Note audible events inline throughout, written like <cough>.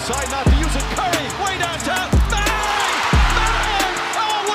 decide not to use it. Curry, way downtown. Oh.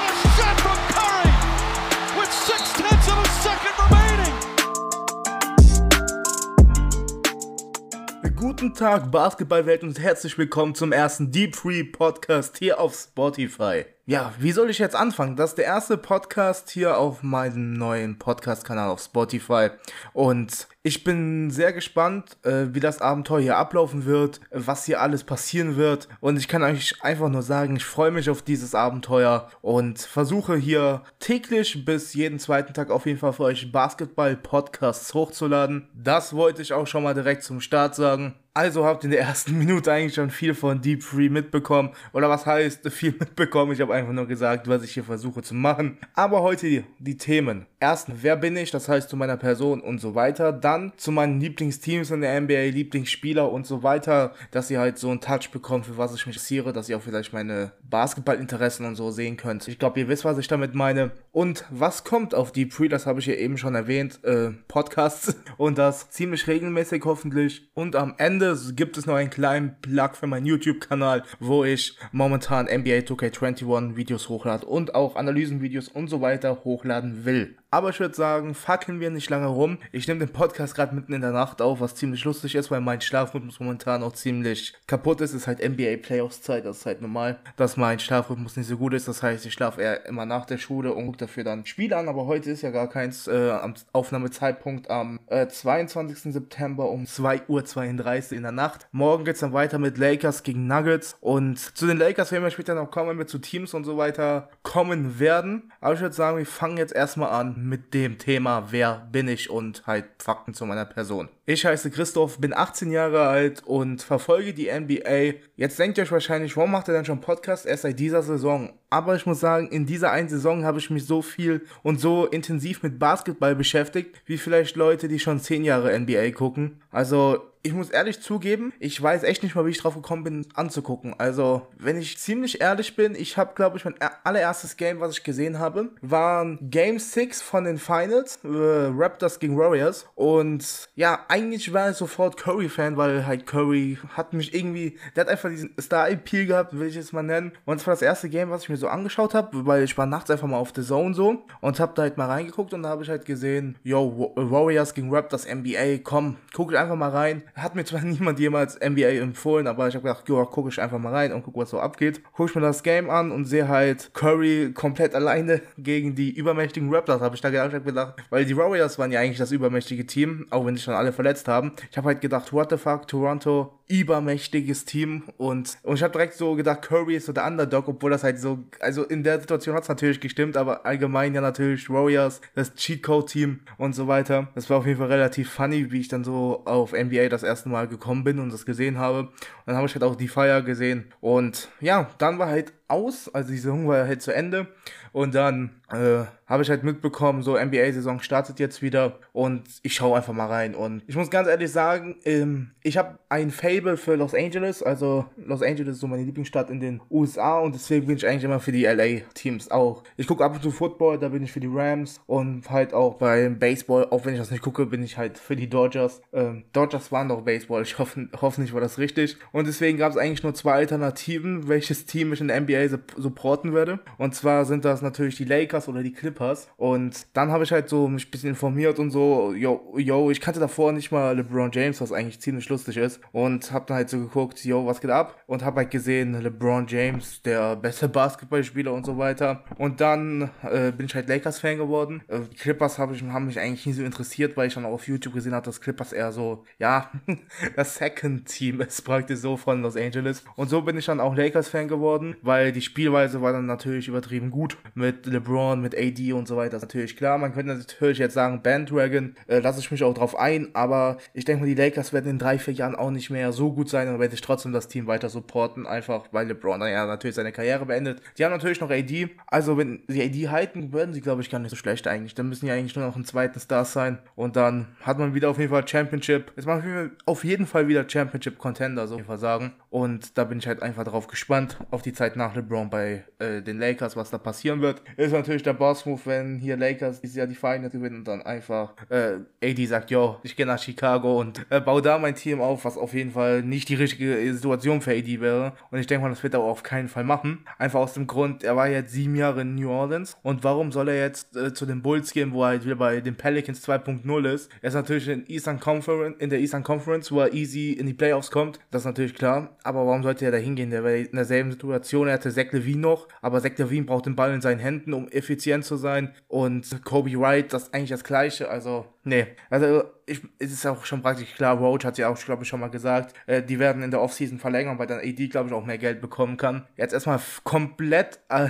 Guten Tag, Basketballwelt und herzlich willkommen zum ersten Deep Free Podcast hier auf Spotify. Ja, wie soll ich jetzt anfangen? Das ist der erste Podcast hier auf meinem neuen Podcast-Kanal auf Spotify. Und ich bin sehr gespannt, äh, wie das Abenteuer hier ablaufen wird, was hier alles passieren wird. Und ich kann euch einfach nur sagen, ich freue mich auf dieses Abenteuer und versuche hier täglich bis jeden zweiten Tag auf jeden Fall für euch Basketball-Podcasts hochzuladen. Das wollte ich auch schon mal direkt zum Start sagen. Also habt ihr in der ersten <laughs> Minute eigentlich schon viel von Deep Free mitbekommen. Oder was heißt viel mitbekommen? Ich habe einfach nur gesagt, was ich hier versuche zu machen. Aber heute die, die Themen. Erstens, wer bin ich? Das heißt zu meiner Person und so weiter. Dann zu meinen Lieblingsteams in der NBA, Lieblingsspieler und so weiter. Dass ihr halt so einen Touch bekommt, für was ich mich interessiere. Dass ihr auch vielleicht meine Basketballinteressen und so sehen könnt. Ich glaube, ihr wisst, was ich damit meine. Und was kommt auf Deep Free? Das habe ich ja eben schon erwähnt. Äh, Podcasts. Und das ziemlich regelmäßig hoffentlich. Und am Ende gibt es noch einen kleinen Plug für meinen YouTube-Kanal, wo ich momentan NBA 2K21 Videos hochlade und auch Analysenvideos und so weiter hochladen will. Aber ich würde sagen, fackeln wir nicht lange rum. Ich nehme den Podcast gerade mitten in der Nacht auf, was ziemlich lustig ist, weil mein Schlafrhythmus momentan auch ziemlich kaputt ist. Es ist halt NBA Playoffs Zeit, das ist halt normal, dass mein Schlafrhythmus nicht so gut ist. Das heißt, ich schlafe eher immer nach der Schule und gucke dafür dann Spiel an. Aber heute ist ja gar keins äh, am Aufnahmezeitpunkt am äh, 22. September um 2.32 Uhr in der Nacht. Morgen geht's dann weiter mit Lakers gegen Nuggets. Und zu den Lakers werden wir später noch kommen, wenn wir zu Teams und so weiter kommen werden. Aber ich würde sagen, wir fangen jetzt erstmal an mit dem Thema, wer bin ich und halt Fakten zu meiner Person. Ich heiße Christoph, bin 18 Jahre alt und verfolge die NBA. Jetzt denkt ihr euch wahrscheinlich, warum macht er denn schon Podcast erst seit dieser Saison? Aber ich muss sagen, in dieser einen Saison habe ich mich so viel und so intensiv mit Basketball beschäftigt, wie vielleicht Leute, die schon 10 Jahre NBA gucken. Also ich muss ehrlich zugeben, ich weiß echt nicht mal, wie ich drauf gekommen bin, anzugucken. Also, wenn ich ziemlich ehrlich bin, ich habe, glaube ich, mein allererstes Game, was ich gesehen habe, war Game 6 von den Finals, äh, Raptors gegen Warriors. Und ja, eigentlich war ich sofort Curry-Fan, weil halt Curry hat mich irgendwie, der hat einfach diesen Star-Appeal gehabt, will ich es mal nennen. Und es war das erste Game, was ich mir so angeschaut habe, weil ich war nachts einfach mal auf The Zone so und habe da halt mal reingeguckt und da habe ich halt gesehen, yo, Warriors gegen Raptors NBA, komm, guck einfach mal rein hat mir zwar <laughs> niemand jemals NBA empfohlen, aber ich habe gedacht, ja, gucke ich einfach mal rein und guck, was so abgeht. Guck ich mir das Game an und sehe halt Curry komplett alleine <laughs> gegen die übermächtigen Raptors, habe ich da gedacht, gedacht, weil die Warriors waren ja eigentlich das übermächtige Team, auch wenn sich dann alle verletzt haben. Ich habe halt gedacht, what the fuck, Toronto, übermächtiges Team und, und ich habe direkt so gedacht, Curry ist so der Underdog, obwohl das halt so, also in der Situation hat es natürlich gestimmt, aber allgemein ja natürlich Warriors, das Cheatcode-Team und so weiter. Das war auf jeden Fall relativ funny, wie ich dann so auf NBA das erste Mal gekommen bin und das gesehen habe. Und dann habe ich halt auch die Feier gesehen und ja, dann war halt aus, also die Saison war halt zu Ende und dann äh, habe ich halt mitbekommen, so NBA-Saison startet jetzt wieder und ich schaue einfach mal rein. Und ich muss ganz ehrlich sagen, ähm, ich habe ein Fable für Los Angeles. Also Los Angeles ist so meine Lieblingsstadt in den USA und deswegen bin ich eigentlich immer für die LA-Teams auch. Ich gucke ab und zu Football, da bin ich für die Rams und halt auch beim Baseball, auch wenn ich das nicht gucke, bin ich halt für die Dodgers. Ähm, Dodgers waren doch Baseball, ich hoffe, hoffentlich war das richtig. Und deswegen gab es eigentlich nur zwei Alternativen, welches Team ich in der NBA supporten werde. Und zwar sind das natürlich die Lakers oder die Clippers. Und dann habe ich halt so mich ein bisschen informiert und so, yo, yo, ich kannte davor nicht mal LeBron James, was eigentlich ziemlich lustig ist. Und habe dann halt so geguckt, yo, was geht ab? Und habe halt gesehen, LeBron James, der beste Basketballspieler und so weiter. Und dann äh, bin ich halt Lakers-Fan geworden. Äh, die Clippers hab ich, haben mich eigentlich nie so interessiert, weil ich dann auch auf YouTube gesehen habe, dass Clippers eher so, ja, <laughs> das Second-Team ist praktisch so von Los Angeles. Und so bin ich dann auch Lakers-Fan geworden, weil die Spielweise war dann natürlich übertrieben gut mit LeBron, mit AD und so weiter. Das ist natürlich klar. Man könnte natürlich jetzt sagen, Bandwagon, äh, lasse ich mich auch drauf ein, aber ich denke mal, die Lakers werden in drei, vier Jahren auch nicht mehr so gut sein und werde ich trotzdem das Team weiter supporten, einfach weil LeBron dann ja natürlich seine Karriere beendet. Die haben natürlich noch AD, also wenn sie AD halten, würden sie, glaube ich, gar nicht so schlecht eigentlich. Dann müssen die eigentlich nur noch einen zweiten Star sein und dann hat man wieder auf jeden Fall Championship. Jetzt machen wir auf jeden Fall wieder Championship Contender, so ich sagen. Und da bin ich halt einfach drauf gespannt auf die Zeit nach LeBron bei äh, den Lakers, was da passieren wird. Ist natürlich der Boss-Move, wenn hier Lakers dieses Jahr die Finals gewinnen und dann einfach äh, AD sagt, yo, ich gehe nach Chicago und äh, baue da mein Team auf, was auf jeden Fall nicht die richtige Situation für AD wäre. Und ich denke mal, das wird er auch auf keinen Fall machen. Einfach aus dem Grund, er war jetzt sieben Jahre in New Orleans und warum soll er jetzt äh, zu den Bulls gehen, wo er halt wieder bei den Pelicans 2.0 ist? Er ist natürlich in, Eastern Conference, in der Eastern Conference, wo er easy in die Playoffs kommt. Das ist natürlich klar. Aber warum sollte er da hingehen? Der wäre in derselben Situation. Er hatte Zach Levine noch, aber Zach Levine braucht den Ball in seinen Händen, um effizient zu sein. Und Kobe Wright, das ist eigentlich das Gleiche. Also, nee. Also, ich, es ist auch schon praktisch klar, Roach hat ja auch, glaube ich, schon mal gesagt, äh, die werden in der Offseason verlängern, weil dann AD, glaube ich, auch mehr Geld bekommen kann. Jetzt erstmal komplett äh,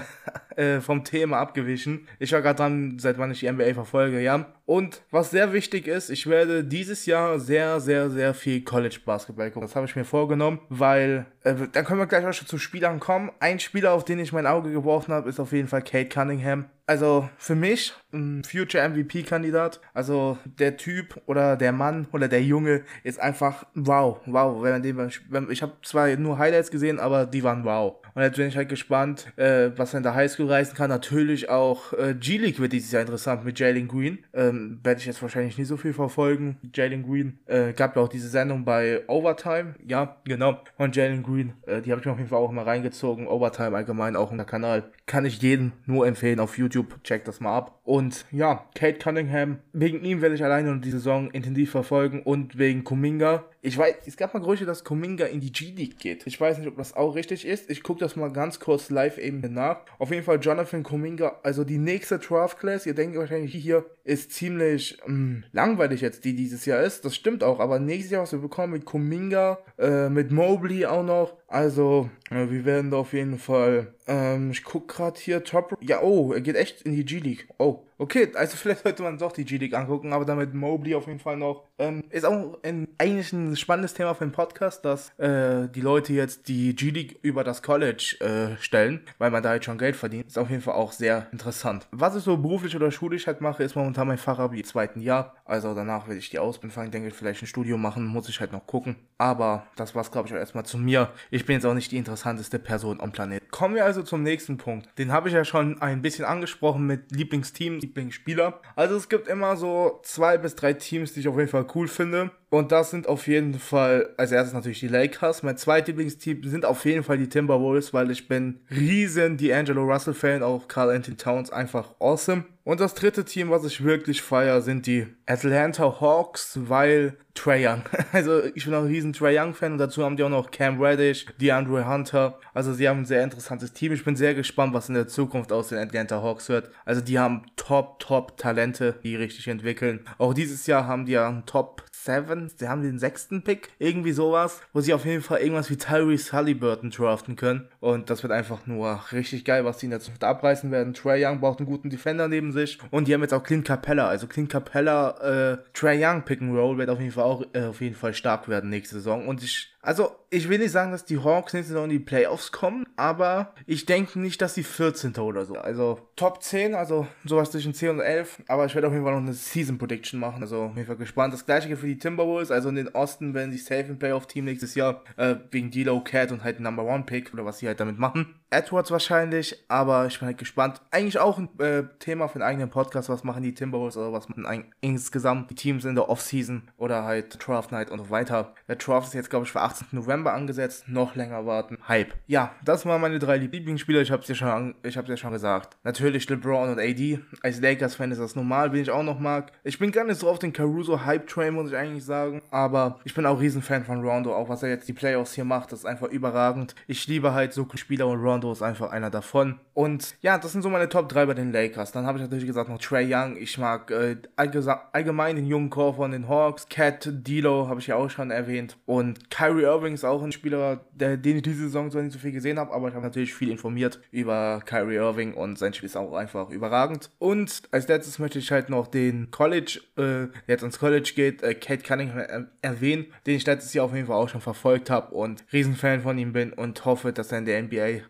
<laughs> äh, vom Thema abgewichen. Ich war gerade dran, seit wann ich die NBA verfolge, ja. Und was sehr wichtig ist, ich werde dieses Jahr sehr, sehr, sehr viel College Basketball gucken. Das habe ich mir vorgenommen, weil äh, dann können wir gleich auch schon zu Spielern kommen. Ein Spieler, auf den ich mein Auge geworfen habe, ist auf jeden Fall Kate Cunningham. Also für mich ein Future MVP-Kandidat. Also der Typ oder der Mann oder der Junge ist einfach wow, wow. Wenn man den, ich habe zwar nur Highlights gesehen, aber die waren wow. Und jetzt bin ich halt gespannt, äh, was er in der Highschool reißen kann. Natürlich auch äh, G-League wird dieses Jahr interessant mit Jalen Green. Ähm, werde ich jetzt wahrscheinlich nicht so viel verfolgen. Jalen Green äh, gab ja auch diese Sendung bei Overtime. Ja, genau. Von Jalen Green. Äh, die habe ich mir auf jeden Fall auch immer reingezogen. Overtime allgemein auch in der Kanal. Kann ich jedem nur empfehlen auf YouTube. Checkt das mal ab. Und ja, Kate Cunningham. Wegen ihm werde ich alleine die Saison intensiv verfolgen und wegen Kuminga. Ich weiß, es gab mal Gerüchte, dass Kuminga in die G-League geht. Ich weiß nicht, ob das auch richtig ist. Ich gucke das mal ganz kurz live eben nach. Auf jeden Fall Jonathan Kuminga, also die nächste Draft Class. Ihr denkt wahrscheinlich, hier ist ziemlich mh, hm, langweilig jetzt, die dieses Jahr ist. Das stimmt auch, aber nächstes Jahr, was wir bekommen mit Kuminga, äh, mit Mobley auch noch. Also, äh, wir werden da auf jeden Fall. Ähm, ich guck gerade hier Top. Ja, oh, er geht echt in die G-League. Oh, hope okay, also vielleicht sollte man doch die G-League angucken, aber damit Mobley auf jeden Fall noch. Ähm, ist auch ein, eigentlich ein spannendes Thema für den Podcast, dass äh, die Leute jetzt die G-League über das College äh, stellen, weil man da jetzt schon Geld verdient. Ist auf jeden Fall auch sehr interessant. Was ich so beruflich oder schulisch halt mache, ist momentan mein Fachabi zweiten Jahr. Also danach werde ich die Ausbildung fangen, denke ich, vielleicht ein Studio machen, muss ich halt noch gucken. Aber das war's, glaube ich, auch erstmal zu mir. Ich bin jetzt auch nicht die interessanteste Person am Planet. Kommen wir also zum nächsten Punkt. Den habe ich ja schon ein bisschen angesprochen mit Lieblingsteam, Lieblingsspieler. Also es gibt immer so zwei bis drei Teams, die ich auf jeden Fall cool finde. Und das sind auf jeden Fall, als erstes natürlich die Lakers. Mein zweites Lieblingsteam sind auf jeden Fall die Timberwolves, weil ich bin riesen D'Angelo Russell Fan, auch Carl Anthony Towns einfach awesome. Und das dritte Team, was ich wirklich feiere, sind die Atlanta Hawks, weil Trae Young. <laughs> Also ich bin auch ein riesen Trae Young Fan und dazu haben die auch noch Cam Reddish, DeAndre Hunter. Also sie haben ein sehr interessantes Team. Ich bin sehr gespannt, was in der Zukunft aus den Atlanta Hawks wird. Also die haben top, top Talente, die richtig entwickeln. Auch dieses Jahr haben die ja einen Top 7, sie haben den sechsten Pick, irgendwie sowas, wo sie auf jeden Fall irgendwas wie Tyrese Halliburton draften können. Und das wird einfach nur richtig geil, was die in der Zukunft abreißen werden. Trae Young braucht einen guten Defender neben sich und die haben jetzt auch Clint Capella. Also Clint Capella, äh, Trae Young Pick and Roll wird auf jeden Fall auch äh, auf jeden Fall stark werden nächste Saison. Und ich also, ich will nicht sagen, dass die Hawks nächste Saison in die Playoffs kommen, aber ich denke nicht, dass sie 14. oder so. Also, Top 10, also sowas zwischen 10 und 11. Aber ich werde auf jeden Fall noch eine Season Prediction machen. Also, auf jeden Fall gespannt. Das gleiche gilt für die Timberwolves. Also, in den Osten werden sie safe im Playoff-Team nächstes Jahr. Äh, wegen D'Lo Cat und halt Number One Pick oder was sie halt damit machen. Edwards wahrscheinlich, aber ich bin halt gespannt. Eigentlich auch ein äh, Thema für einen eigenen Podcast. Was machen die Timberwolves oder was machen insgesamt die Teams in der Offseason oder halt Draft Night und so weiter. Der Draft ist jetzt, glaube ich, für 18. November angesetzt. Noch länger warten. Hype. Ja, das waren meine drei Lieblingsspieler. Ich hab's ja ja schon gesagt. Natürlich LeBron und AD. Als Lakers-Fan ist das normal, bin ich auch noch mag. Ich bin gar nicht so auf den Caruso-Hype-Train, muss ich eigentlich sagen. Aber ich bin auch Riesenfan von Rondo. Auch was er jetzt die Playoffs hier macht, das ist einfach überragend. Ich liebe halt so Spieler und Rondo ist einfach einer davon. Und ja, das sind so meine Top 3 bei den Lakers. Dann habe ich natürlich gesagt noch Trey Young. Ich mag äh, allgemein den jungen Core von den Hawks. Cat, D'Lo habe ich ja auch schon erwähnt. Und Kyrie Irving ist auch ein Spieler, der, den ich diese Saison zwar nicht so viel gesehen habe, aber ich habe natürlich viel informiert über Kyrie Irving und sein Spiel ist auch einfach überragend. Und als letztes möchte ich halt noch den College, äh, der jetzt ins College geht, äh, Kate Cunningham er erwähnen, den ich letztes Jahr auf jeden Fall auch schon verfolgt habe und Riesenfan von ihm bin und hoffe, dass er in der NBA äh,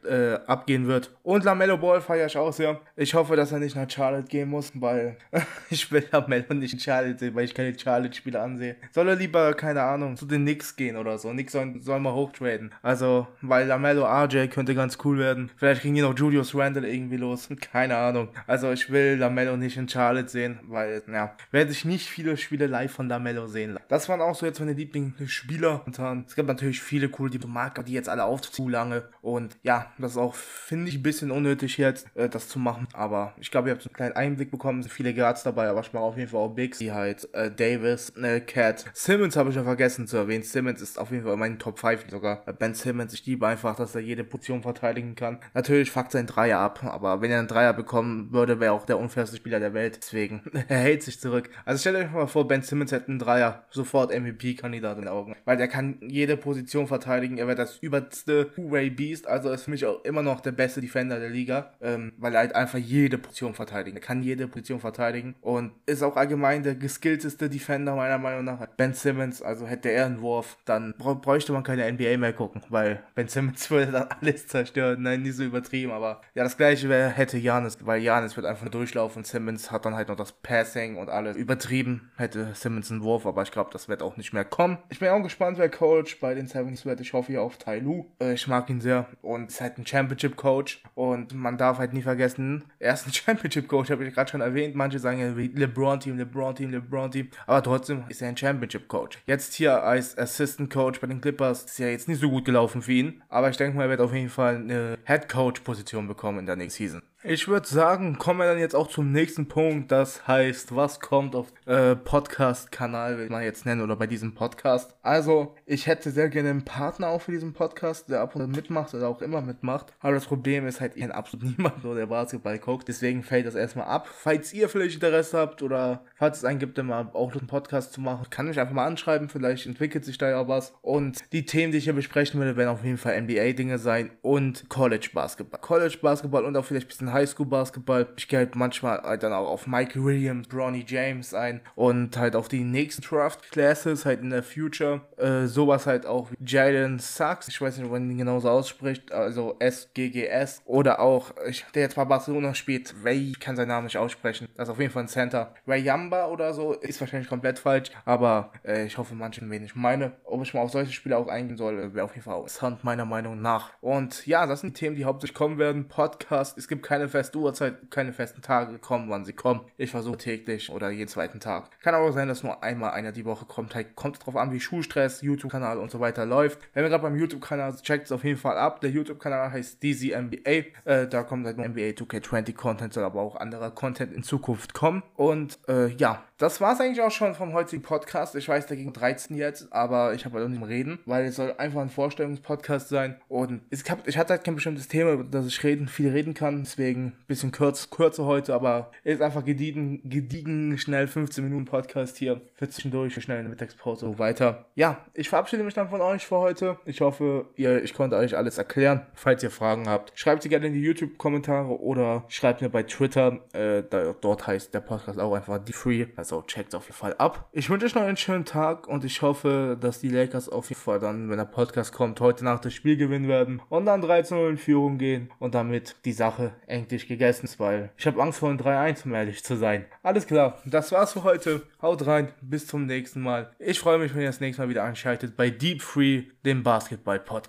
abgehen wird. Und Lamello Ball feiere ich auch sehr. Ich hoffe, dass er nicht nach Charlotte gehen muss, weil <laughs> ich will Lamello nicht in Charlotte sehen, weil ich keine Charlotte-Spiele ansehe. Soll er lieber, keine Ahnung, zu den Knicks gehen oder so. Knicks sollen, sollen mal hochtraden. Also, weil Lamello RJ könnte ganz cool werden. Vielleicht kriegen die noch Julius Randle irgendwie los. <laughs> Keine Ahnung. Also, ich will Lamello nicht in Charlotte sehen, weil, ja, werde ich nicht viele Spiele live von Lamello sehen. Das waren auch so jetzt meine Lieblingsspieler. Es gibt natürlich viele coole Diplomaten, die jetzt alle auf zu lange. Und ja, das ist auch, finde ich, ein bisschen unnötig jetzt, äh, das zu machen. Aber ich glaube, ihr habt so einen kleinen Einblick bekommen. Es sind viele Guards dabei, aber ich mache auf jeden Fall auch Bigs, die halt äh, Davis, äh, Cat. Simmons habe ich noch vergessen zu erwähnen. Simmons ist auf jeden Fall mein Top 5 sogar. Ben Simmons, ich liebe einfach, dass er jede Position verteidigen kann. Natürlich fuckt sein Dreier ab, aber wenn er einen Dreier bekommen würde, wäre auch der unfairste Spieler der Welt. Deswegen, <laughs> er hält sich zurück. Also stellt euch mal vor, Ben Simmons hätte einen Dreier. Sofort MVP-Kandidat in den Augen. Weil er kann jede Position verteidigen. Er wird das überste Two-Way Beast. Also ist für mich auch immer noch der beste Defender der Liga. Ähm, weil er halt einfach jede Position verteidigt. Er kann jede Position verteidigen. Und ist auch allgemein der geskillteste Defender meiner Meinung nach. Ben Simmons, also hätte er einen Wurf, dann bräuchte man keine NBA mehr gucken. Weil Ben Simmons <laughs> würde dann alles zerstören. Nein, nicht so übertrieben. Aber ja, das gleiche wäre, hätte Janis. Weil Janis wird einfach durchlaufen. Simmons hat dann halt noch das Passing und alles übertrieben. Hätte Simmons einen Wurf, aber ich glaube, das wird auch nicht mehr kommen. Ich bin auch gespannt, wer Coach bei den 70s wird. Ich hoffe ja auf Tai Lu. Äh, ich mag ihn sehr und ist halt ein Championship Coach und man darf halt nie vergessen, er ist ein <laughs> Championship Coach, habe ich gerade schon erwähnt. Manche sagen ja LeBron Team, LeBron Team, LeBron Team, aber trotzdem ist er ein Championship Coach. Jetzt hier als Assistant Coach bei den Clippers ist ja jetzt nicht so gut gelaufen für ihn, aber ich denke mal, er wird auf jeden Fall eine Head Coach Position bekommen in der nächsten Season. Ich würde sagen, kommen wir dann jetzt auch zum nächsten Punkt. Das heißt, was kommt auf äh, Podcast-Kanal, will man jetzt nennen, oder bei diesem Podcast. Also, ich hätte sehr gerne einen Partner auch für diesen Podcast, der ab und zu mitmacht oder auch immer mitmacht. Aber das Problem ist halt, ihr absolut <laughs> niemand nur der Basketball guckt. Deswegen fällt das erstmal ab. Falls ihr vielleicht Interesse habt oder falls es einen gibt, mal auch einen Podcast zu machen, kann ich einfach mal anschreiben. Vielleicht entwickelt sich da ja was. Und die Themen, die ich hier besprechen würde, werden auf jeden Fall NBA-Dinge sein und College Basketball. College Basketball und auch vielleicht ein bisschen Highschool-Basketball. Ich gehe halt manchmal halt dann auch auf Mike Williams, Bronny James ein und halt auf die nächsten Draft-Classes halt in der Future. Äh, sowas halt auch wie Jalen Sachs. Ich weiß nicht, ob man ihn genauso ausspricht. Also SGGS. Oder auch, ich, der jetzt bei Barcelona spielt, Ray, ich kann seinen Namen nicht aussprechen. Das ist auf jeden Fall ein Center. Ray Yamba oder so ist wahrscheinlich komplett falsch. Aber äh, ich hoffe, manchen wen ich meine. Ob ich mal auf solche Spiele auch eingehen soll, wäre auf jeden Fall interessant, meiner Meinung nach. Und ja, das sind Themen, die hauptsächlich kommen werden. Podcast. Es gibt keine keine feste Uhrzeit, keine festen Tage kommen, wann sie kommen. Ich versuche täglich oder jeden zweiten Tag. Kann aber sein, dass nur einmal einer die Woche kommt. Halt, kommt drauf an, wie Schulstress, YouTube-Kanal und so weiter läuft. Wenn wir gerade beim YouTube-Kanal checkt es auf jeden Fall ab. Der YouTube-Kanal heißt DZMBA. Äh, da kommt halt NBA 2K20 Content, soll aber auch anderer Content in Zukunft kommen. Und äh, ja, das war es eigentlich auch schon vom heutigen Podcast. Ich weiß, der ging 13 jetzt, aber ich habe halt auch nicht mehr reden, weil es soll einfach ein Vorstellungspodcast sein. Und ich, hab, ich hatte halt kein bestimmtes Thema, über das ich reden, viel reden kann. Deswegen deswegen bisschen kurz, kürzer heute, aber ist einfach gediegen, gediegen, schnell 15 Minuten Podcast hier. Für zwischendurch, für schnell in der Mittagspause und weiter. Ja, ich verabschiede mich dann von euch für heute. Ich hoffe, ihr, ich konnte euch alles erklären. Falls ihr Fragen habt, schreibt sie gerne in die YouTube-Kommentare oder schreibt mir bei Twitter. Äh, da, dort heißt der Podcast auch einfach die Free. Also checkt auf jeden Fall ab. Ich wünsche euch noch einen schönen Tag und ich hoffe, dass die Lakers auf jeden Fall dann, wenn der Podcast kommt, heute Nacht das Spiel gewinnen werden und dann 13-0 in Führung gehen und damit die Sache endlich gegessen, weil ich habe Angst vor einem 3-1, um ehrlich zu sein. Alles klar, das war's für heute. Haut rein, bis zum nächsten Mal. Ich freue mich, wenn ihr das nächste Mal wieder einschaltet bei Deep Free, dem Basketball-Podcast.